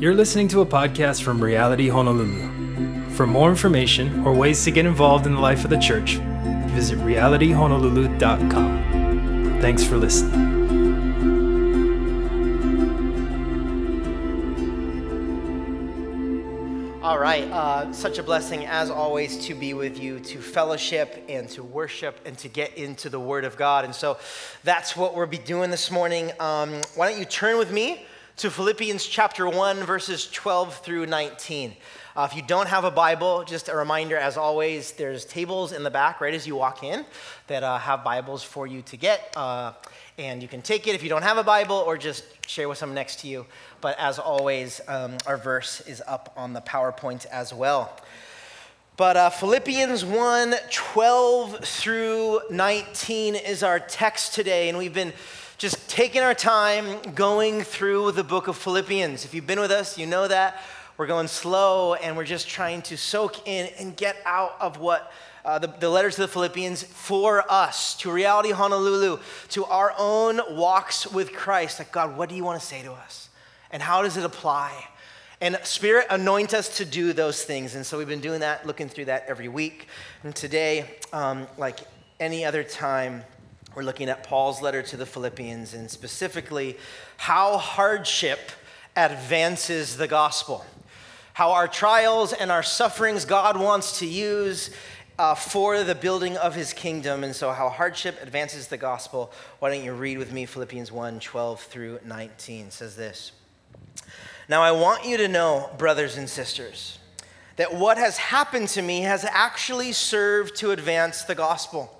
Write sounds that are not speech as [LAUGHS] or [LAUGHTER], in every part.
You're listening to a podcast from Reality Honolulu. For more information or ways to get involved in the life of the church, visit realityhonolulu.com. Thanks for listening. All right, uh, such a blessing as always to be with you, to fellowship and to worship and to get into the Word of God. And so that's what we'll be doing this morning. Um, why don't you turn with me to Philippians chapter 1, verses 12 through 19. Uh, if you don't have a Bible, just a reminder as always, there's tables in the back right as you walk in that uh, have Bibles for you to get. Uh, and you can take it if you don't have a Bible or just share with someone next to you. But as always, um, our verse is up on the PowerPoint as well. But uh, Philippians 1 12 through 19 is our text today, and we've been just taking our time going through the book of Philippians. If you've been with us, you know that. We're going slow, and we're just trying to soak in and get out of what uh, the, the letters to the Philippians for us, to Reality Honolulu, to our own walks with Christ. Like, God, what do you want to say to us? And how does it apply? And Spirit, anoint us to do those things. And so we've been doing that, looking through that every week. And today, um, like any other time, we're looking at Paul's letter to the Philippians and specifically how hardship advances the gospel. How our trials and our sufferings God wants to use uh, for the building of his kingdom. And so, how hardship advances the gospel. Why don't you read with me Philippians 1 12 through 19? It says this Now, I want you to know, brothers and sisters, that what has happened to me has actually served to advance the gospel.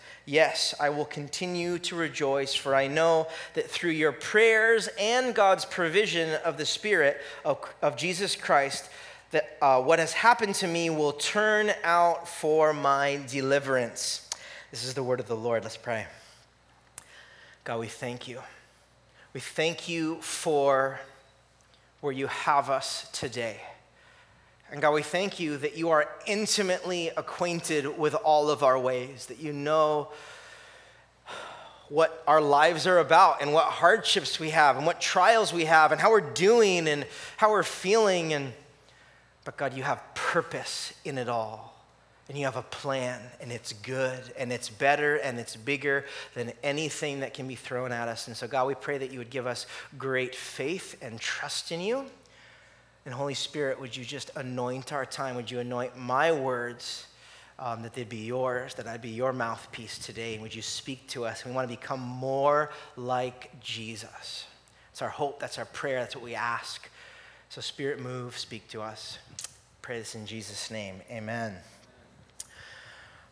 Yes, I will continue to rejoice, for I know that through your prayers and God's provision of the Spirit of, of Jesus Christ, that uh, what has happened to me will turn out for my deliverance. This is the word of the Lord. Let's pray. God, we thank you. We thank you for where you have us today. And God, we thank you that you are intimately acquainted with all of our ways, that you know what our lives are about and what hardships we have and what trials we have and how we're doing and how we're feeling and but God, you have purpose in it all. And you have a plan, and it's good, and it's better, and it's bigger than anything that can be thrown at us. And so, God, we pray that you would give us great faith and trust in you. And Holy Spirit, would you just anoint our time? Would you anoint my words? Um, that they'd be yours, that I'd be your mouthpiece today. And would you speak to us? We want to become more like Jesus. It's our hope, that's our prayer, that's what we ask. So, Spirit, move, speak to us. Pray this in Jesus' name. Amen.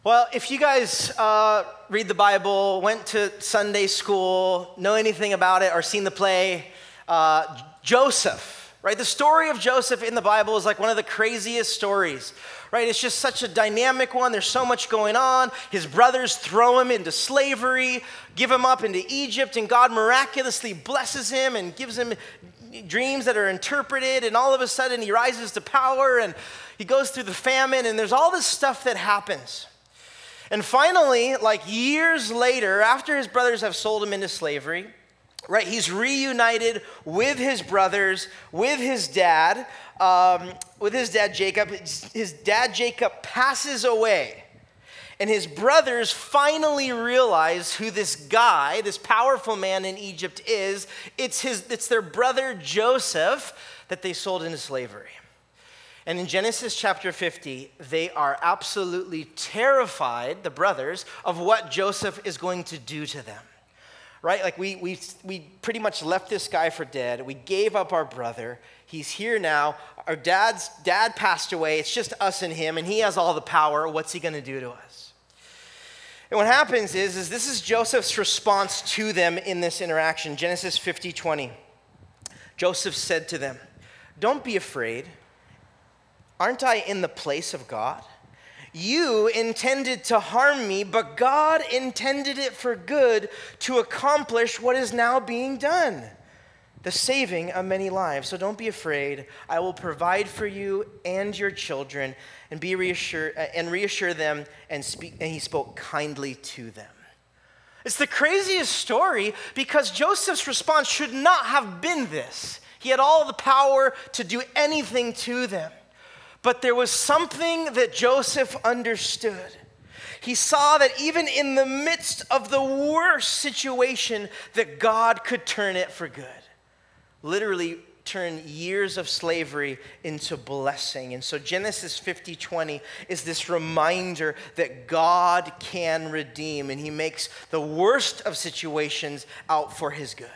Well, if you guys uh, read the Bible, went to Sunday school, know anything about it, or seen the play, uh, Joseph right? The story of Joseph in the Bible is like one of the craziest stories, right? It's just such a dynamic one. There's so much going on. His brothers throw him into slavery, give him up into Egypt, and God miraculously blesses him and gives him dreams that are interpreted, and all of a sudden he rises to power and he goes through the famine, and there's all this stuff that happens. And finally, like years later, after his brothers have sold him into slavery, right? He's reunited with his brothers, with his dad, um, with his dad Jacob. His dad Jacob passes away. And his brothers finally realize who this guy, this powerful man in Egypt is. It's, his, it's their brother Joseph that they sold into slavery. And in Genesis chapter 50, they are absolutely terrified, the brothers, of what Joseph is going to do to them. Right? Like we, we, we pretty much left this guy for dead. We gave up our brother. He's here now. Our dad's dad passed away. It's just us and him, and he has all the power. What's he going to do to us? And what happens is, is this is Joseph's response to them in this interaction. Genesis 50, 20. Joseph said to them, Don't be afraid. Aren't I in the place of God? You intended to harm me, but God intended it for good to accomplish what is now being done the saving of many lives. So don't be afraid. I will provide for you and your children and be reassure and reassure them and speak and he spoke kindly to them. It's the craziest story because Joseph's response should not have been this. He had all the power to do anything to them. But there was something that Joseph understood. He saw that even in the midst of the worst situation, that God could turn it for good. Literally turn years of slavery into blessing. And so Genesis 50 20 is this reminder that God can redeem, and He makes the worst of situations out for His good.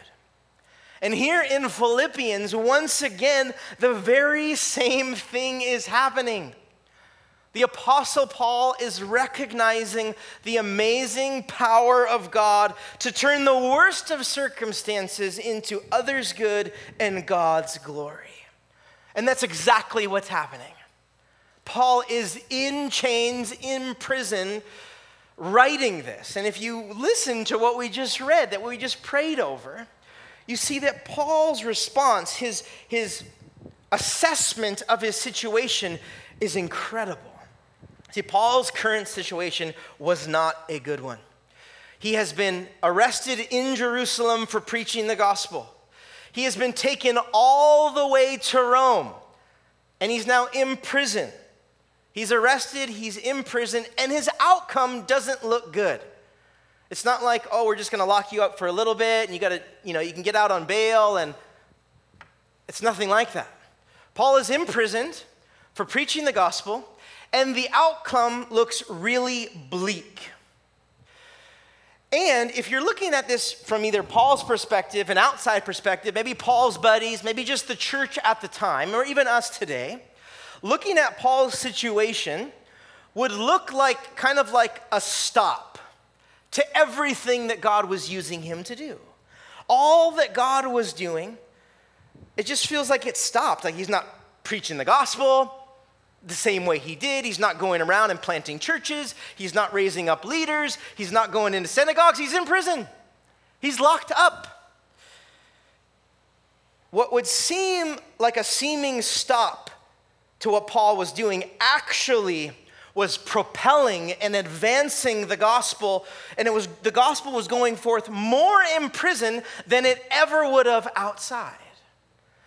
And here in Philippians, once again, the very same thing is happening. The Apostle Paul is recognizing the amazing power of God to turn the worst of circumstances into others' good and God's glory. And that's exactly what's happening. Paul is in chains, in prison, writing this. And if you listen to what we just read, that we just prayed over, you see that Paul's response, his, his assessment of his situation, is incredible. See, Paul's current situation was not a good one. He has been arrested in Jerusalem for preaching the gospel. He has been taken all the way to Rome, and he's now in prison. He's arrested, he's in prison, and his outcome doesn't look good. It's not like, oh, we're just going to lock you up for a little bit and you got to, you know, you can get out on bail and it's nothing like that. Paul is imprisoned for preaching the gospel and the outcome looks really bleak. And if you're looking at this from either Paul's perspective, an outside perspective, maybe Paul's buddies, maybe just the church at the time, or even us today, looking at Paul's situation would look like kind of like a stop to everything that God was using him to do. All that God was doing, it just feels like it stopped. Like he's not preaching the gospel the same way he did. He's not going around and planting churches. He's not raising up leaders. He's not going into synagogues. He's in prison. He's locked up. What would seem like a seeming stop to what Paul was doing actually was propelling and advancing the gospel, and it was the gospel was going forth more in prison than it ever would have outside.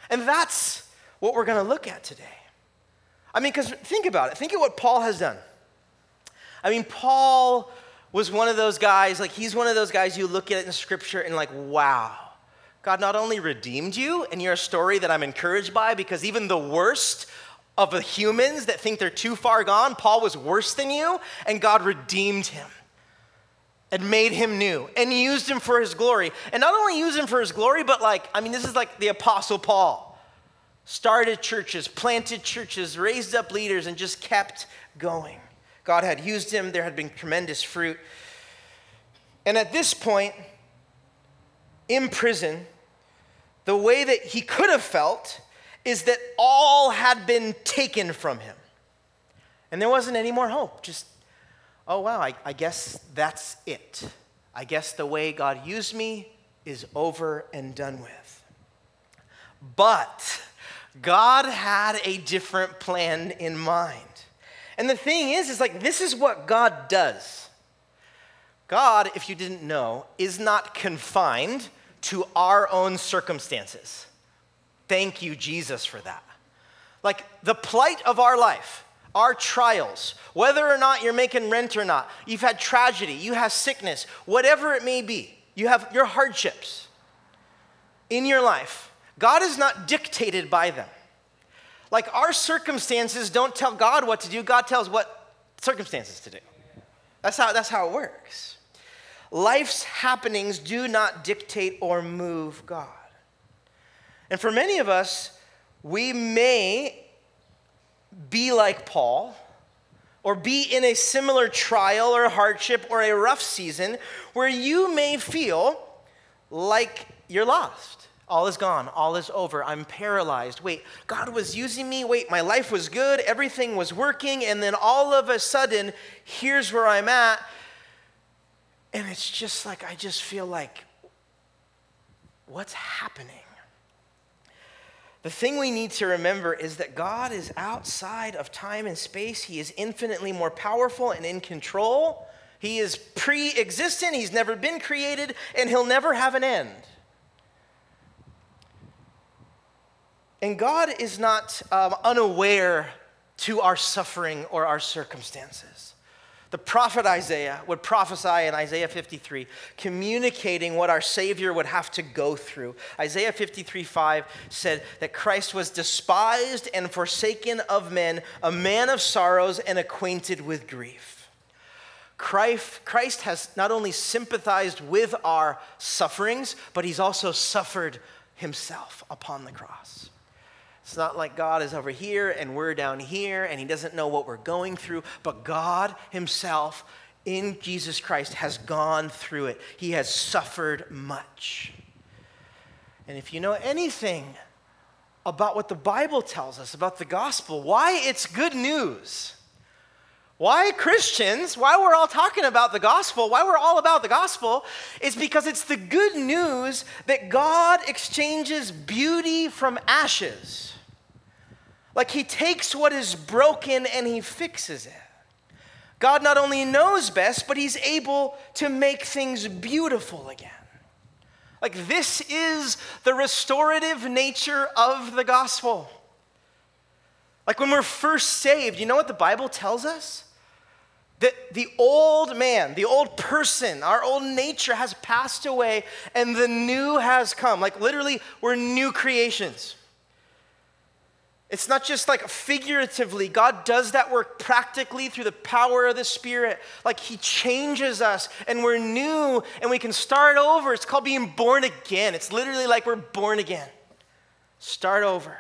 And that's what we're going to look at today. I mean, because think about it. Think of what Paul has done. I mean, Paul was one of those guys, like, he's one of those guys you look at in scripture and, like, wow, God not only redeemed you, and you're a story that I'm encouraged by because even the worst of the humans that think they're too far gone, Paul was worse than you, and God redeemed him and made him new and used him for his glory. And not only used him for his glory, but like, I mean, this is like the Apostle Paul. Started churches, planted churches, raised up leaders, and just kept going. God had used him, there had been tremendous fruit. And at this point, in prison, the way that he could have felt is that all had been taken from him. And there wasn't any more hope. Just, oh, wow, I, I guess that's it. I guess the way God used me is over and done with. But God had a different plan in mind. And the thing is, is like, this is what God does. God, if you didn't know, is not confined to our own circumstances. Thank you, Jesus, for that. Like the plight of our life, our trials, whether or not you're making rent or not, you've had tragedy, you have sickness, whatever it may be, you have your hardships in your life. God is not dictated by them. Like our circumstances don't tell God what to do, God tells what circumstances to do. That's how, that's how it works. Life's happenings do not dictate or move God. And for many of us, we may be like Paul or be in a similar trial or hardship or a rough season where you may feel like you're lost. All is gone. All is over. I'm paralyzed. Wait, God was using me. Wait, my life was good. Everything was working. And then all of a sudden, here's where I'm at. And it's just like, I just feel like, what's happening? The thing we need to remember is that God is outside of time and space. He is infinitely more powerful and in control. He is pre existent, He's never been created, and He'll never have an end. And God is not um, unaware to our suffering or our circumstances. The prophet Isaiah would prophesy in Isaiah 53, communicating what our Savior would have to go through. Isaiah 53 5 said that Christ was despised and forsaken of men, a man of sorrows and acquainted with grief. Christ has not only sympathized with our sufferings, but he's also suffered himself upon the cross. It's not like God is over here and we're down here and He doesn't know what we're going through, but God Himself in Jesus Christ has gone through it. He has suffered much. And if you know anything about what the Bible tells us about the gospel, why it's good news, why Christians, why we're all talking about the gospel, why we're all about the gospel, is because it's the good news that God exchanges beauty from ashes. Like he takes what is broken and he fixes it. God not only knows best, but he's able to make things beautiful again. Like this is the restorative nature of the gospel. Like when we're first saved, you know what the Bible tells us? That the old man, the old person, our old nature has passed away and the new has come. Like literally, we're new creations. It's not just like figuratively. God does that work practically through the power of the Spirit. Like He changes us and we're new and we can start over. It's called being born again. It's literally like we're born again. Start over.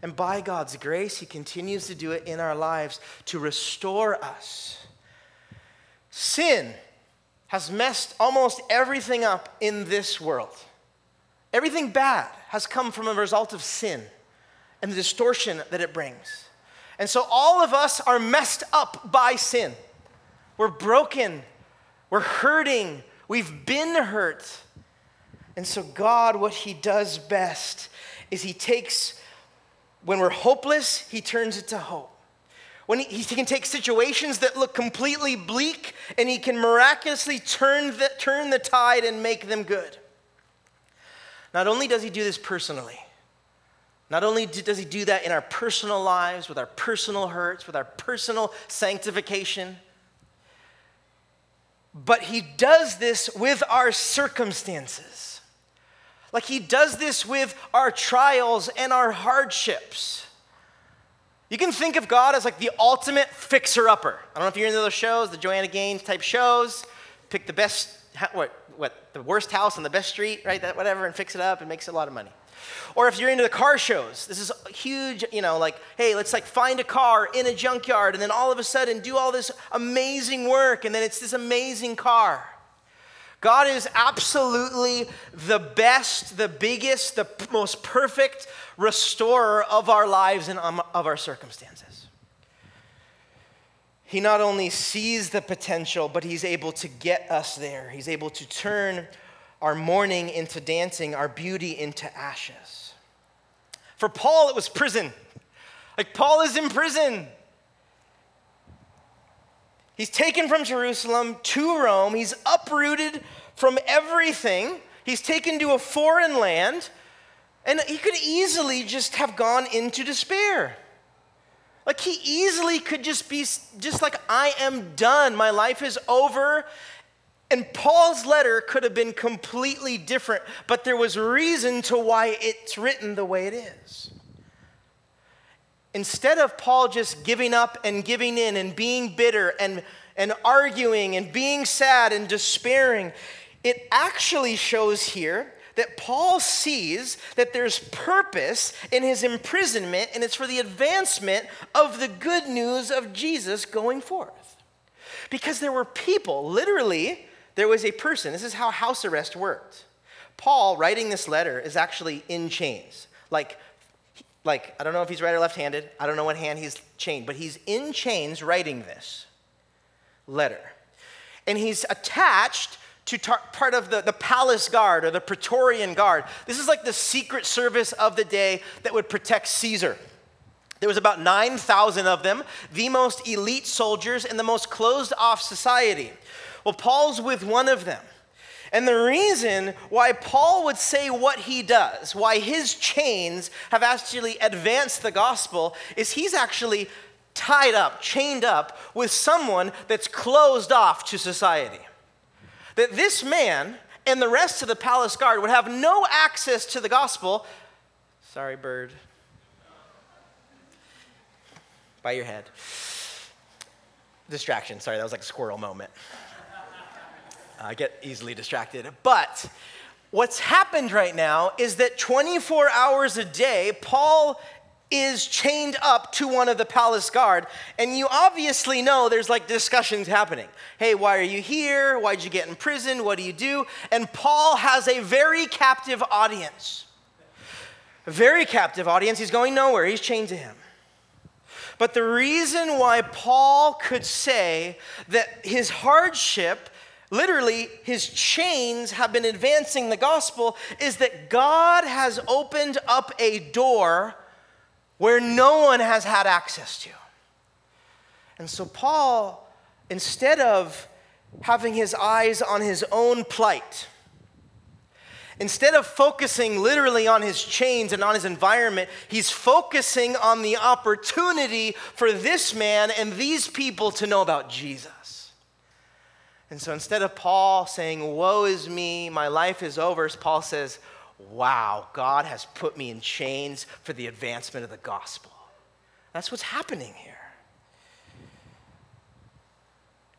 And by God's grace, He continues to do it in our lives to restore us. Sin has messed almost everything up in this world. Everything bad has come from a result of sin and the distortion that it brings. And so all of us are messed up by sin. We're broken, we're hurting, we've been hurt. And so, God, what He does best is He takes, when we're hopeless, He turns it to hope. When he, he can take situations that look completely bleak and He can miraculously turn the, turn the tide and make them good. Not only does He do this personally, not only does he do that in our personal lives, with our personal hurts, with our personal sanctification, but he does this with our circumstances. Like he does this with our trials and our hardships. You can think of God as like the ultimate fixer upper. I don't know if you're into those shows, the Joanna Gaines type shows. Pick the best, what, what, the worst house on the best street, right? That whatever, and fix it up and makes a lot of money. Or if you're into the car shows, this is huge, you know, like, hey, let's like find a car in a junkyard and then all of a sudden do all this amazing work and then it's this amazing car. God is absolutely the best, the biggest, the most perfect restorer of our lives and um, of our circumstances. He not only sees the potential, but he's able to get us there. He's able to turn our mourning into dancing, our beauty into ashes. For Paul, it was prison. Like, Paul is in prison. He's taken from Jerusalem to Rome. He's uprooted from everything. He's taken to a foreign land. And he could easily just have gone into despair. Like he easily could just be just like, I am done. My life is over. And Paul's letter could have been completely different, but there was reason to why it's written the way it is. instead of Paul just giving up and giving in and being bitter and, and arguing and being sad and despairing, it actually shows here that Paul sees that there's purpose in his imprisonment and it's for the advancement of the good news of Jesus going forth. Because there were people, literally, there was a person. This is how house arrest worked. Paul, writing this letter, is actually in chains. Like, like I don't know if he's right or left handed. I don't know what hand he's chained, but he's in chains writing this letter. And he's attached to tar- part of the, the palace guard or the Praetorian guard. This is like the secret service of the day that would protect Caesar. There was about 9,000 of them, the most elite soldiers in the most closed off society. Well, Paul's with one of them. And the reason why Paul would say what he does, why his chains have actually advanced the gospel, is he's actually tied up, chained up with someone that's closed off to society. That this man and the rest of the palace guard would have no access to the gospel. Sorry, bird. By your head. Distraction. Sorry, that was like a squirrel moment. I get easily distracted. But what's happened right now is that 24 hours a day, Paul is chained up to one of the palace guard and you obviously know there's like discussions happening hey why are you here why'd you get in prison what do you do and paul has a very captive audience a very captive audience he's going nowhere he's chained to him but the reason why paul could say that his hardship literally his chains have been advancing the gospel is that God has opened up a door where no one has had access to. And so, Paul, instead of having his eyes on his own plight, instead of focusing literally on his chains and on his environment, he's focusing on the opportunity for this man and these people to know about Jesus. And so instead of Paul saying, Woe is me, my life is over, Paul says, Wow, God has put me in chains for the advancement of the gospel. That's what's happening here.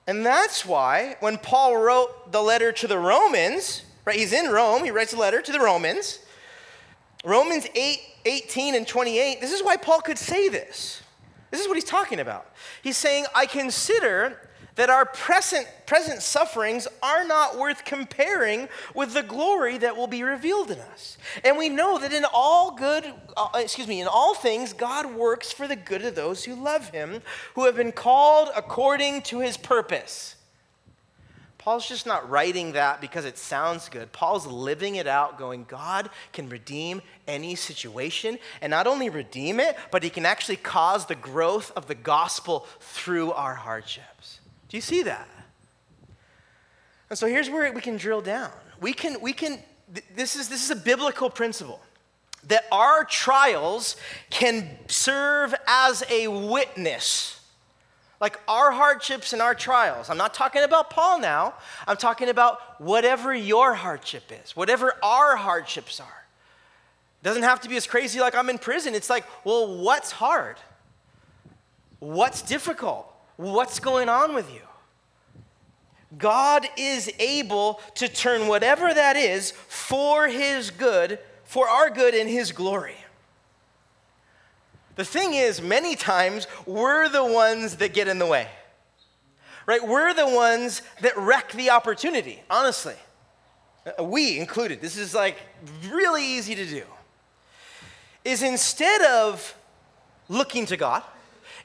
And that's why when Paul wrote the letter to the Romans, right, he's in Rome, he writes a letter to the Romans. Romans 8, 18 and 28, this is why Paul could say this. This is what he's talking about. He's saying, I consider that our present, present sufferings are not worth comparing with the glory that will be revealed in us. And we know that in all good, uh, excuse me, in all things, God works for the good of those who love him, who have been called according to his purpose. Paul's just not writing that because it sounds good. Paul's living it out, going, God can redeem any situation, and not only redeem it, but he can actually cause the growth of the gospel through our hardships. Do you see that? And so here's where we can drill down. We can, we can, this is, this is a biblical principle that our trials can serve as a witness. Like our hardships and our trials. I'm not talking about Paul now. I'm talking about whatever your hardship is, whatever our hardships are. It doesn't have to be as crazy like I'm in prison. It's like, well, what's hard? What's difficult? What's going on with you? God is able to turn whatever that is for his good, for our good and his glory. The thing is, many times we're the ones that get in the way, right? We're the ones that wreck the opportunity, honestly. Uh, we included. This is like really easy to do. Is instead of looking to God,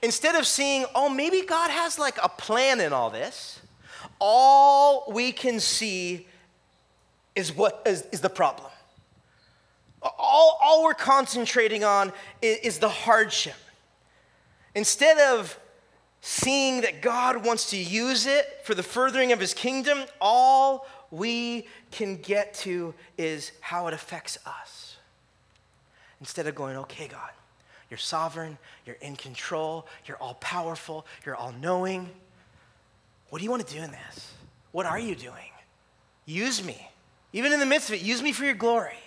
Instead of seeing, oh, maybe God has like a plan in all this, all we can see is what is, is the problem. All, all we're concentrating on is, is the hardship. Instead of seeing that God wants to use it for the furthering of his kingdom, all we can get to is how it affects us. Instead of going, okay, God, you're sovereign, you're in control, you're all powerful, you're all knowing. What do you want to do in this? What are you doing? Use me. Even in the midst of it, use me for your glory.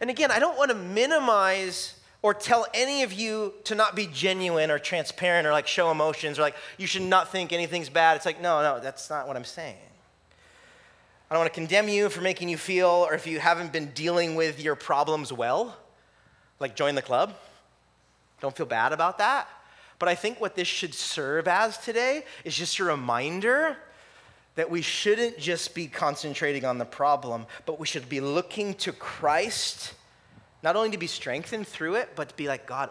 And again, I don't want to minimize or tell any of you to not be genuine or transparent or like show emotions or like you should not think anything's bad. It's like, no, no, that's not what I'm saying. I don't want to condemn you for making you feel, or if you haven't been dealing with your problems well, like join the club. Don't feel bad about that. But I think what this should serve as today is just a reminder that we shouldn't just be concentrating on the problem, but we should be looking to Christ, not only to be strengthened through it, but to be like, God,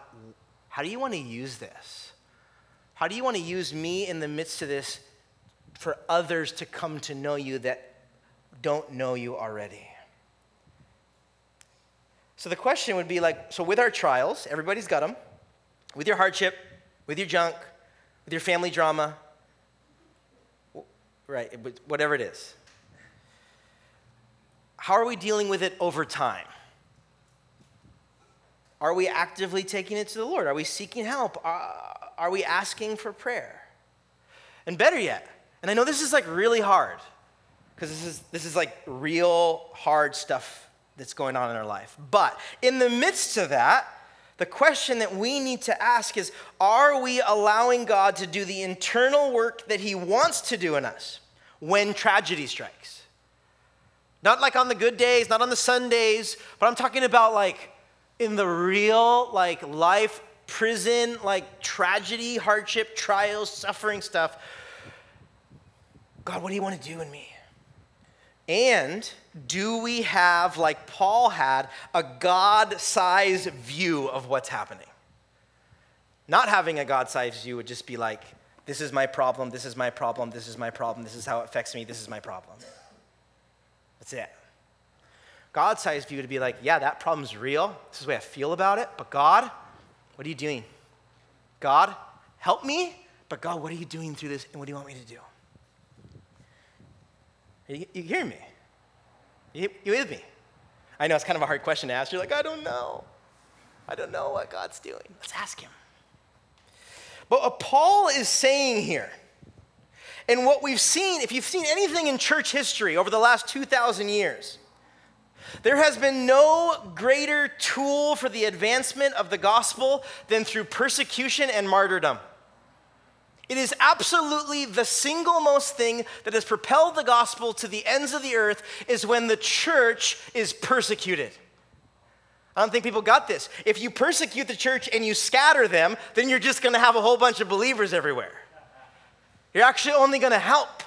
how do you want to use this? How do you want to use me in the midst of this for others to come to know you that don't know you already? So the question would be like, so with our trials, everybody's got them, with your hardship, with your junk, with your family drama, right, whatever it is. How are we dealing with it over time? Are we actively taking it to the Lord? Are we seeking help? Uh, are we asking for prayer? And better yet, and I know this is like really hard because this is, this is like real hard stuff that's going on in our life. But in the midst of that, the question that we need to ask is Are we allowing God to do the internal work that He wants to do in us when tragedy strikes? Not like on the good days, not on the Sundays, but I'm talking about like in the real, like life, prison, like tragedy, hardship, trials, suffering stuff. God, what do you want to do in me? And do we have, like Paul had, a God sized view of what's happening? Not having a God sized view would just be like, this is my problem, this is my problem, this is my problem, this is how it affects me, this is my problem. That's it. God sized view would be like, yeah, that problem's real, this is the way I feel about it, but God, what are you doing? God, help me, but God, what are you doing through this and what do you want me to do? You, hear me? You, you with me? I know it's kind of a hard question to ask. You're like, I don't know. I don't know what God's doing. Let's ask Him. But what Paul is saying here, and what we've seen, if you've seen anything in church history over the last 2,000 years, there has been no greater tool for the advancement of the gospel than through persecution and martyrdom. It is absolutely the single most thing that has propelled the gospel to the ends of the earth is when the church is persecuted. I don't think people got this. If you persecute the church and you scatter them, then you're just going to have a whole bunch of believers everywhere. You're actually only going to help.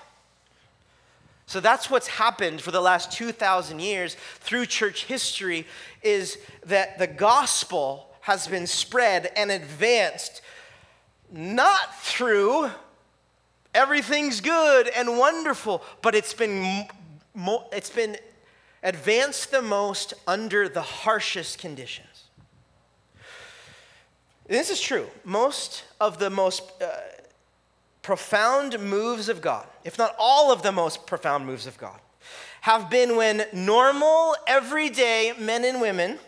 So that's what's happened for the last 2000 years through church history is that the gospel has been spread and advanced not through everything's good and wonderful, but it's been, mo- it's been advanced the most under the harshest conditions. This is true. Most of the most uh, profound moves of God, if not all of the most profound moves of God, have been when normal, everyday men and women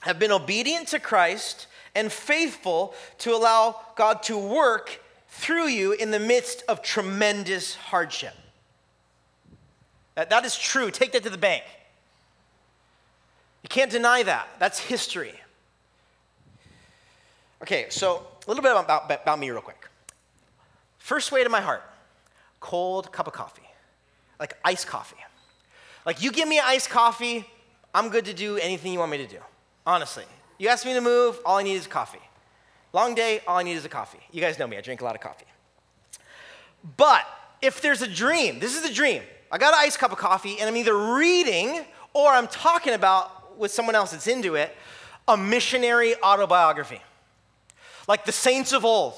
have been obedient to Christ and faithful to allow God to work through you in the midst of tremendous hardship. That, that is true. Take that to the bank. You can't deny that. That's history. Okay, so a little bit about, about me, real quick. First way to my heart cold cup of coffee, like iced coffee. Like, you give me iced coffee, I'm good to do anything you want me to do, honestly. You ask me to move, all I need is coffee. Long day, all I need is a coffee. You guys know me, I drink a lot of coffee. But if there's a dream, this is the dream. I got an iced cup of coffee, and I'm either reading or I'm talking about with someone else that's into it a missionary autobiography. Like the saints of old,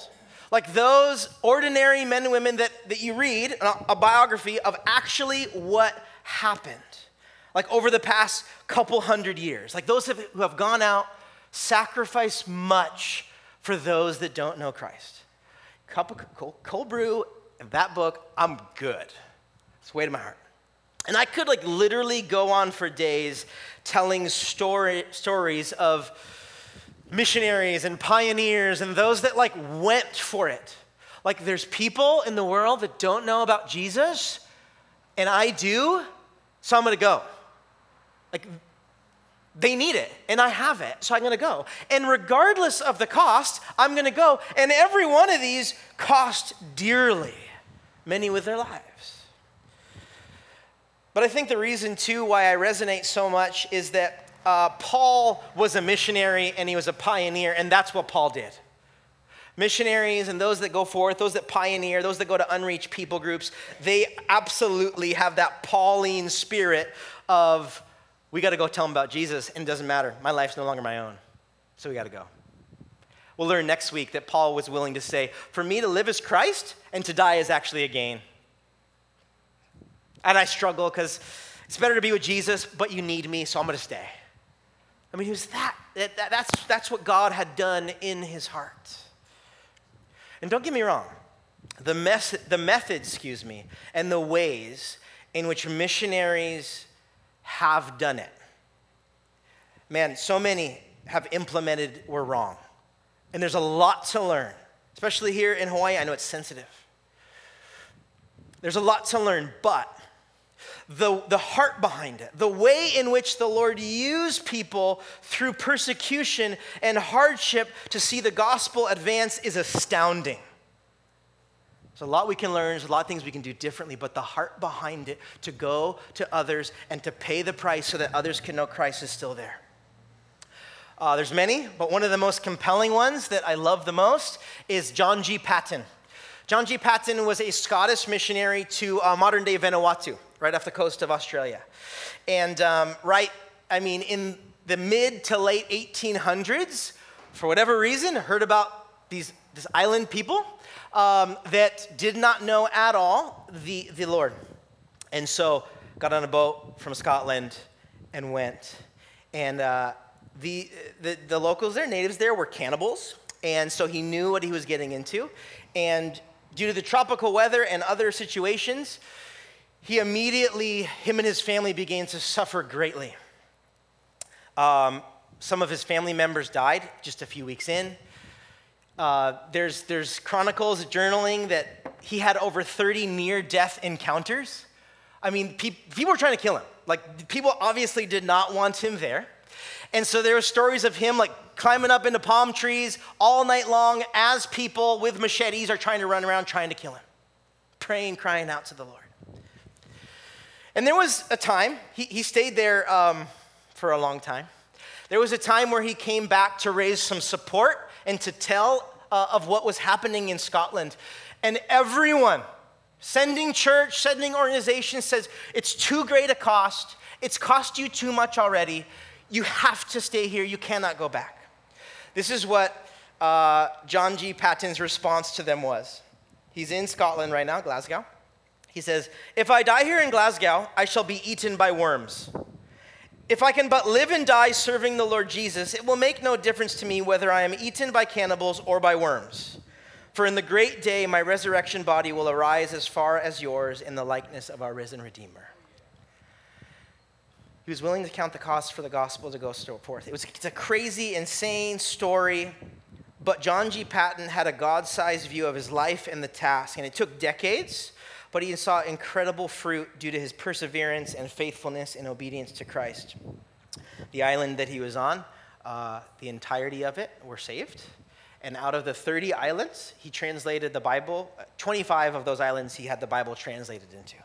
like those ordinary men and women that, that you read, a biography of actually what happened, like over the past couple hundred years. Like those who have gone out sacrifice much for those that don't know Christ. Cup of cold, cold brew that book, I'm good. It's way to my heart. And I could like literally go on for days telling story, stories of missionaries and pioneers and those that like went for it. Like there's people in the world that don't know about Jesus, and I do, so I'm gonna go. Like They need it, and I have it, so I'm gonna go. And regardless of the cost, I'm gonna go. And every one of these cost dearly, many with their lives. But I think the reason, too, why I resonate so much is that uh, Paul was a missionary and he was a pioneer, and that's what Paul did. Missionaries and those that go forth, those that pioneer, those that go to unreached people groups, they absolutely have that Pauline spirit of, we got to go tell them about Jesus, and it doesn't matter. My life's no longer my own. So we got to go. We'll learn next week that Paul was willing to say, For me to live is Christ, and to die is actually a gain. And I struggle because it's better to be with Jesus, but you need me, so I'm going to stay. I mean, he was that, that, that's, that's what God had done in his heart. And don't get me wrong, the, mes- the methods, excuse me, and the ways in which missionaries have done it. Man, so many have implemented were wrong. And there's a lot to learn, especially here in Hawaii. I know it's sensitive. There's a lot to learn, but the, the heart behind it, the way in which the Lord used people through persecution and hardship to see the gospel advance is astounding. There's a lot we can learn, there's a lot of things we can do differently, but the heart behind it to go to others and to pay the price so that others can know Christ is still there. Uh, there's many, but one of the most compelling ones that I love the most is John G. Paton. John G. Paton was a Scottish missionary to uh, modern day Vanuatu right off the coast of Australia. And um, right, I mean, in the mid to late 1800s, for whatever reason, heard about these this island people um, that did not know at all the, the Lord. And so got on a boat from Scotland and went. And uh, the, the, the locals there, natives there, were cannibals. And so he knew what he was getting into. And due to the tropical weather and other situations, he immediately, him and his family began to suffer greatly. Um, some of his family members died just a few weeks in. Uh, there's, there's chronicles, journaling that he had over 30 near death encounters. I mean, pe- people were trying to kill him. Like, people obviously did not want him there. And so there were stories of him like climbing up into palm trees all night long as people with machetes are trying to run around trying to kill him, praying, crying out to the Lord. And there was a time, he, he stayed there um, for a long time. There was a time where he came back to raise some support and to tell uh, of what was happening in Scotland. And everyone, sending church, sending organizations, says it's too great a cost. It's cost you too much already. You have to stay here. You cannot go back. This is what uh, John G. Paton's response to them was. He's in Scotland right now, Glasgow. He says, If I die here in Glasgow, I shall be eaten by worms. If I can but live and die serving the Lord Jesus, it will make no difference to me whether I am eaten by cannibals or by worms. For in the great day, my resurrection body will arise as far as yours in the likeness of our risen Redeemer. He was willing to count the cost for the gospel to go forth. It was, it's a crazy, insane story, but John G. Paton had a God sized view of his life and the task, and it took decades but he saw incredible fruit due to his perseverance and faithfulness and obedience to Christ. The island that he was on, uh, the entirety of it were saved. And out of the 30 islands, he translated the Bible. 25 of those islands he had the Bible translated into.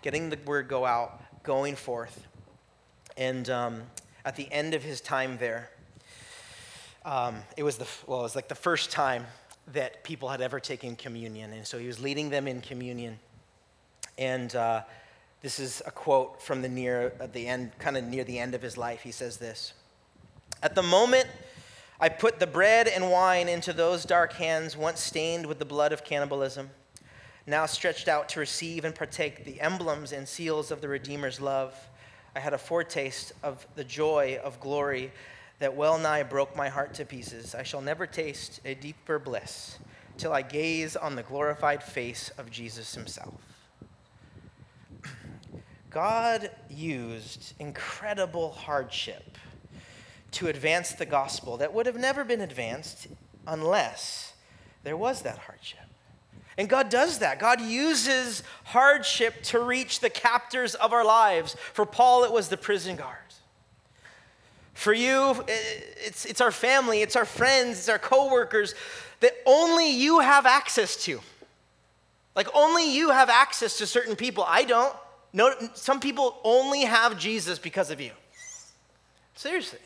Getting the word go out, going forth. And um, at the end of his time there, um, it was the well, it was like the first time that people had ever taken communion. And so he was leading them in communion. And uh, this is a quote from the near, at the end, kind of near the end of his life. He says this At the moment I put the bread and wine into those dark hands, once stained with the blood of cannibalism, now stretched out to receive and partake the emblems and seals of the Redeemer's love, I had a foretaste of the joy of glory that well nigh broke my heart to pieces. I shall never taste a deeper bliss till I gaze on the glorified face of Jesus himself. [CLEARS THROAT] God used incredible hardship to advance the gospel that would have never been advanced unless there was that hardship. And God does that. God uses hardship to reach the captors of our lives. For Paul, it was the prison guard. For you, it's, it's our family, it's our friends, it's our coworkers that only you have access to. Like only you have access to certain people. I don't. No, some people only have Jesus because of you. Seriously.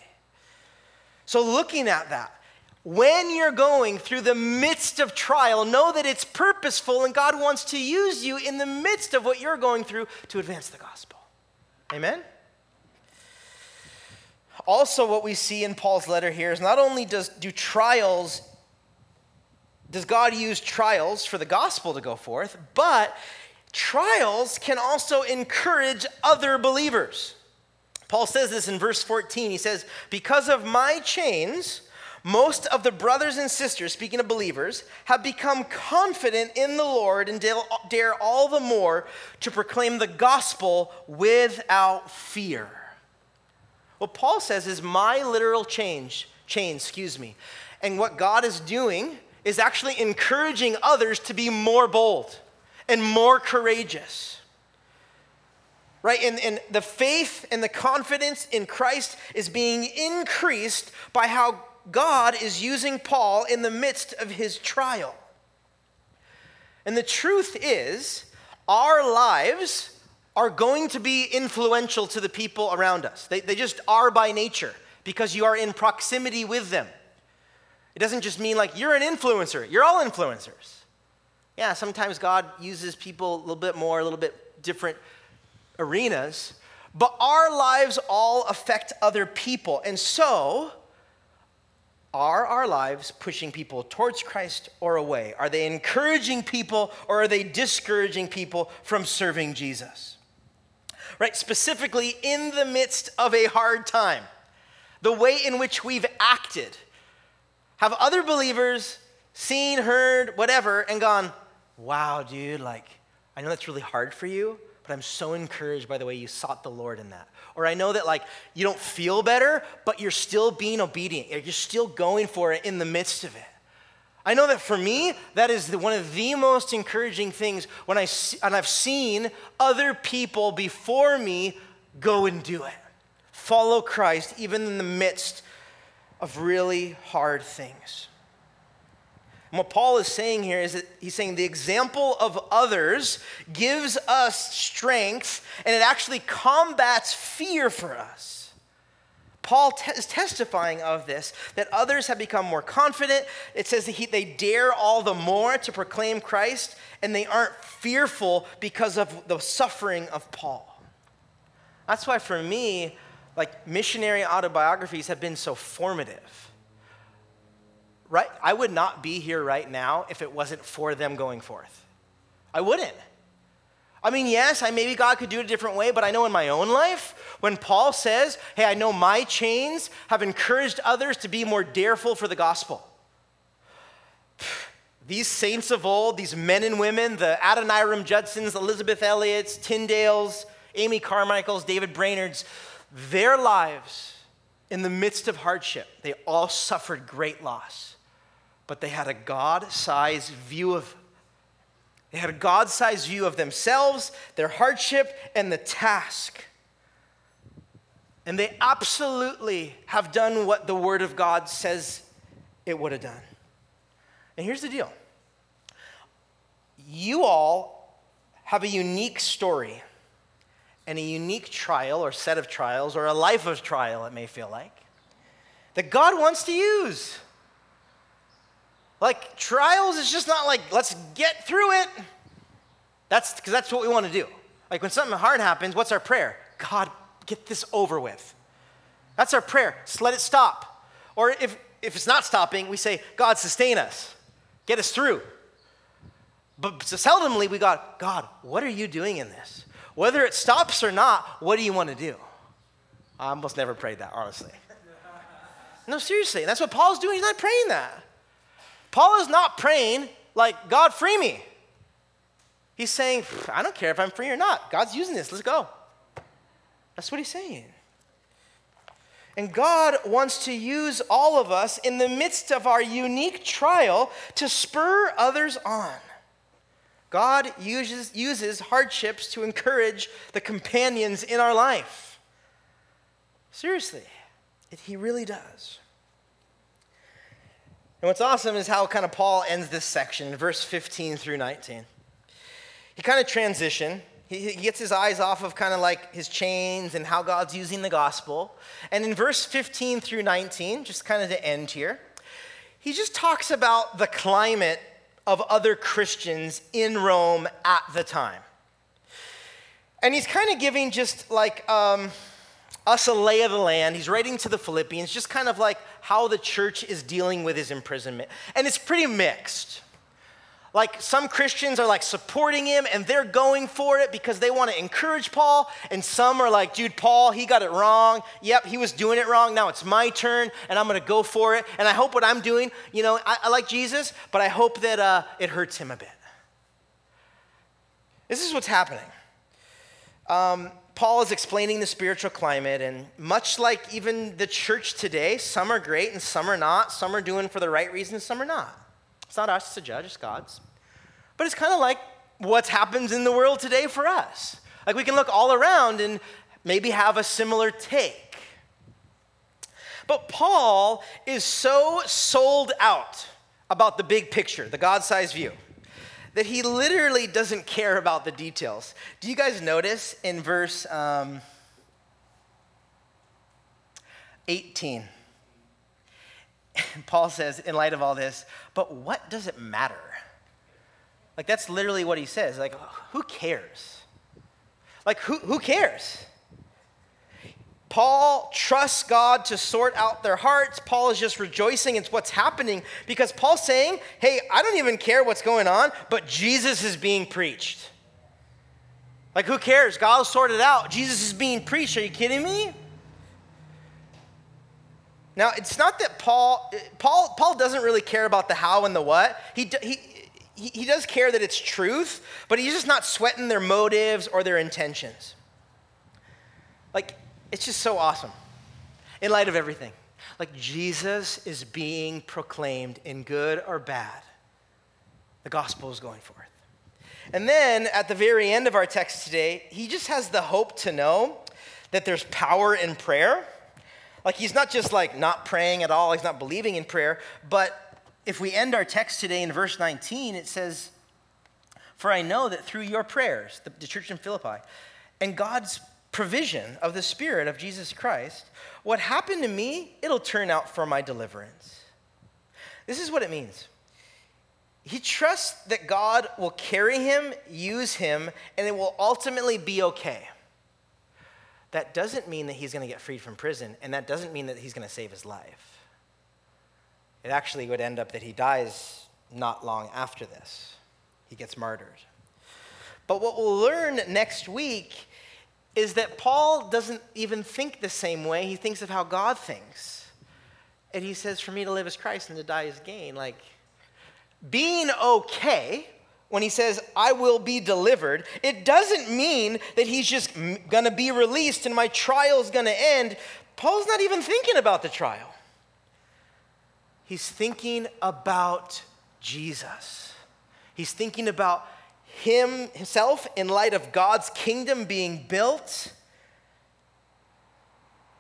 So, looking at that, when you're going through the midst of trial, know that it's purposeful and God wants to use you in the midst of what you're going through to advance the gospel. Amen? Also, what we see in Paul's letter here is not only does do trials does God use trials for the gospel to go forth, but trials can also encourage other believers. Paul says this in verse 14. He says, Because of my chains, most of the brothers and sisters, speaking of believers, have become confident in the Lord and dare all the more to proclaim the gospel without fear. What Paul says is my literal change, chain, excuse me. And what God is doing is actually encouraging others to be more bold and more courageous. Right? And, and the faith and the confidence in Christ is being increased by how God is using Paul in the midst of his trial. And the truth is, our lives are going to be influential to the people around us. They, they just are by nature because you are in proximity with them. It doesn't just mean like you're an influencer, you're all influencers. Yeah, sometimes God uses people a little bit more, a little bit different arenas, but our lives all affect other people. And so, are our lives pushing people towards Christ or away? Are they encouraging people or are they discouraging people from serving Jesus? Right? Specifically, in the midst of a hard time, the way in which we've acted have other believers seen, heard, whatever, and gone, wow, dude, like, I know that's really hard for you, but I'm so encouraged by the way you sought the Lord in that. Or I know that, like, you don't feel better, but you're still being obedient. You're still going for it in the midst of it. I know that for me, that is one of the most encouraging things when I see, and I've seen other people before me go and do it. Follow Christ even in the midst of really hard things. And what Paul is saying here is that he's saying the example of others gives us strength and it actually combats fear for us. Paul is testifying of this, that others have become more confident. It says that he, they dare all the more to proclaim Christ, and they aren't fearful because of the suffering of Paul. That's why, for me, like missionary autobiographies have been so formative. Right? I would not be here right now if it wasn't for them going forth. I wouldn't. I mean, yes, I maybe God could do it a different way, but I know in my own life, when Paul says, Hey, I know my chains have encouraged others to be more dareful for the gospel. [SIGHS] These saints of old, these men and women, the Adoniram Judsons, Elisabeth Elliots, Tyndales, Amy Carmichaels, David Brainerds, their lives in the midst of hardship, they all suffered great loss, but they had a God sized view of they had a God sized view of themselves, their hardship, and the task. And they absolutely have done what the Word of God says it would have done. And here's the deal you all have a unique story and a unique trial or set of trials or a life of trial, it may feel like, that God wants to use. Like, trials is just not like, let's get through it. That's because that's what we want to do. Like, when something hard happens, what's our prayer? God, get this over with. That's our prayer. Just let it stop. Or if, if it's not stopping, we say, God, sustain us, get us through. But so seldomly we got, God, what are you doing in this? Whether it stops or not, what do you want to do? I almost never prayed that, honestly. No, seriously. That's what Paul's doing. He's not praying that. Paul is not praying like, God, free me. He's saying, I don't care if I'm free or not. God's using this. Let's go. That's what he's saying. And God wants to use all of us in the midst of our unique trial to spur others on. God uses, uses hardships to encourage the companions in our life. Seriously. He really does. And what's awesome is how kind of Paul ends this section, verse 15 through 19. He kind of transition. He, he gets his eyes off of kind of like his chains and how God's using the gospel. And in verse 15 through 19, just kind of to end here, he just talks about the climate of other Christians in Rome at the time. And he's kind of giving just like um, us a lay of the land. He's writing to the Philippians, just kind of like how the church is dealing with his imprisonment. And it's pretty mixed. Like some Christians are like supporting him and they're going for it because they want to encourage Paul. And some are like, dude, Paul, he got it wrong. Yep, he was doing it wrong. Now it's my turn and I'm going to go for it. And I hope what I'm doing, you know, I, I like Jesus, but I hope that uh, it hurts him a bit. This is what's happening. Um, Paul is explaining the spiritual climate, and much like even the church today, some are great and some are not. Some are doing for the right reasons, some are not. It's not us to judge, it's God's. But it's kind of like what happens in the world today for us. Like we can look all around and maybe have a similar take. But Paul is so sold out about the big picture, the God sized view that he literally doesn't care about the details. Do you guys notice in verse um, 18? [LAUGHS] Paul says, in light of all this, but what does it matter? Like, that's literally what he says. Like, who cares? Like, who, who cares? Paul trusts God to sort out their hearts. Paul is just rejoicing in what's happening because Paul's saying, hey, I don't even care what's going on, but Jesus is being preached. Like, who cares? God will sort it out. Jesus is being preached. Are you kidding me? Now, it's not that Paul, Paul, Paul doesn't really care about the how and the what. He, he, he does care that it's truth, but he's just not sweating their motives or their intentions. Like, it's just so awesome in light of everything. Like Jesus is being proclaimed in good or bad. The gospel is going forth. And then at the very end of our text today, he just has the hope to know that there's power in prayer. Like he's not just like not praying at all, he's not believing in prayer, but if we end our text today in verse 19, it says, For I know that through your prayers, the, the church in Philippi, and God's provision of the Spirit of Jesus Christ, what happened to me, it'll turn out for my deliverance. This is what it means. He trusts that God will carry him, use him, and it will ultimately be okay. That doesn't mean that he's going to get freed from prison, and that doesn't mean that he's going to save his life. It actually would end up that he dies not long after this. He gets martyred. But what we'll learn next week is that Paul doesn't even think the same way. He thinks of how God thinks. And he says, For me to live is Christ and to die is gain. Like, being okay, when he says, I will be delivered, it doesn't mean that he's just gonna be released and my trial's gonna end. Paul's not even thinking about the trial, he's thinking about Jesus. He's thinking about him himself in light of God's kingdom being built.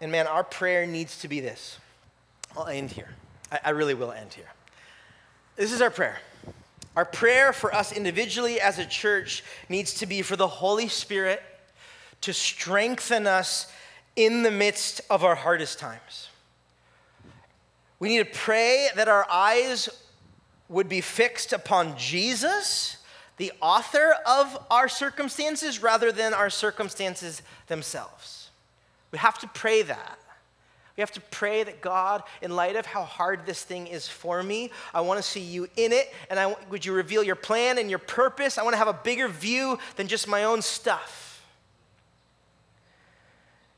And man, our prayer needs to be this. I'll end here. I, I really will end here. This is our prayer. Our prayer for us individually as a church needs to be for the Holy Spirit to strengthen us in the midst of our hardest times. We need to pray that our eyes would be fixed upon Jesus the author of our circumstances rather than our circumstances themselves. We have to pray that. We have to pray that God, in light of how hard this thing is for me, I want to see you in it. And I, would you reveal your plan and your purpose? I want to have a bigger view than just my own stuff.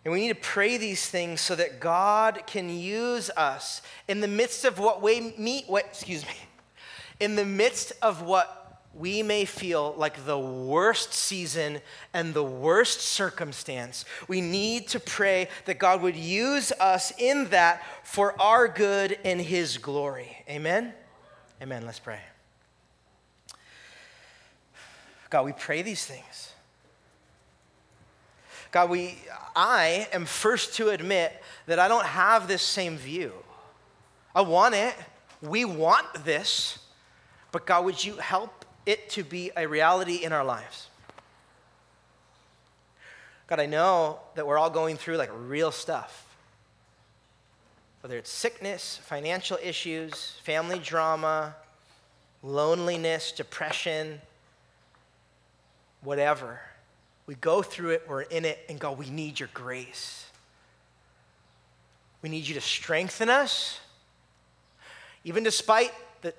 And we need to pray these things so that God can use us in the midst of what we meet, what, excuse me, in the midst of what we may feel like the worst season and the worst circumstance, we need to pray that God would use us in that for our good and His glory. Amen? Amen. Let's pray. God, we pray these things. God, we, I am first to admit that I don't have this same view. I want it. We want this. But God, would you help it to be a reality in our lives? God, I know that we're all going through like real stuff. Whether it's sickness, financial issues, family drama, loneliness, depression, whatever. We go through it, we're in it, and God, we need your grace. We need you to strengthen us. Even despite the,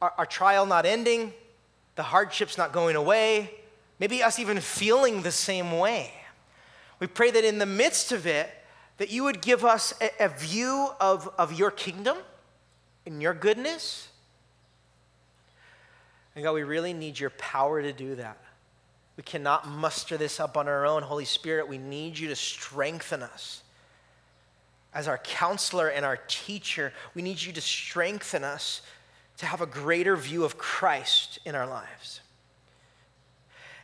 our, our trial not ending, the hardships not going away, maybe us even feeling the same way. We pray that in the midst of it, that you would give us a, a view of, of your kingdom and your goodness. And God, we really need your power to do that. We cannot muster this up on our own. Holy Spirit, we need you to strengthen us. As our counselor and our teacher, we need you to strengthen us to have a greater view of Christ in our lives.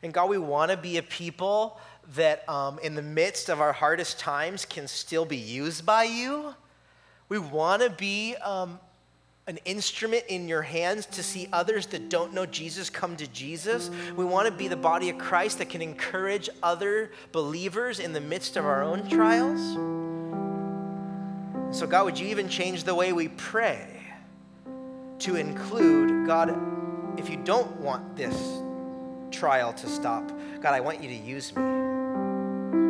And God, we want to be a people that um, in the midst of our hardest times can still be used by you. We want to be um, an instrument in your hands to see others that don't know Jesus come to Jesus. We want to be the body of Christ that can encourage other believers in the midst of our own trials. So, God, would you even change the way we pray to include, God, if you don't want this trial to stop, God, I want you to use me.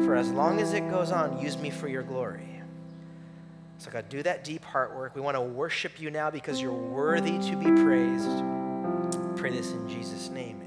For as long as it goes on, use me for your glory. So, God, do that deep heart work. We want to worship you now because you're worthy to be praised. pray this in Jesus' name.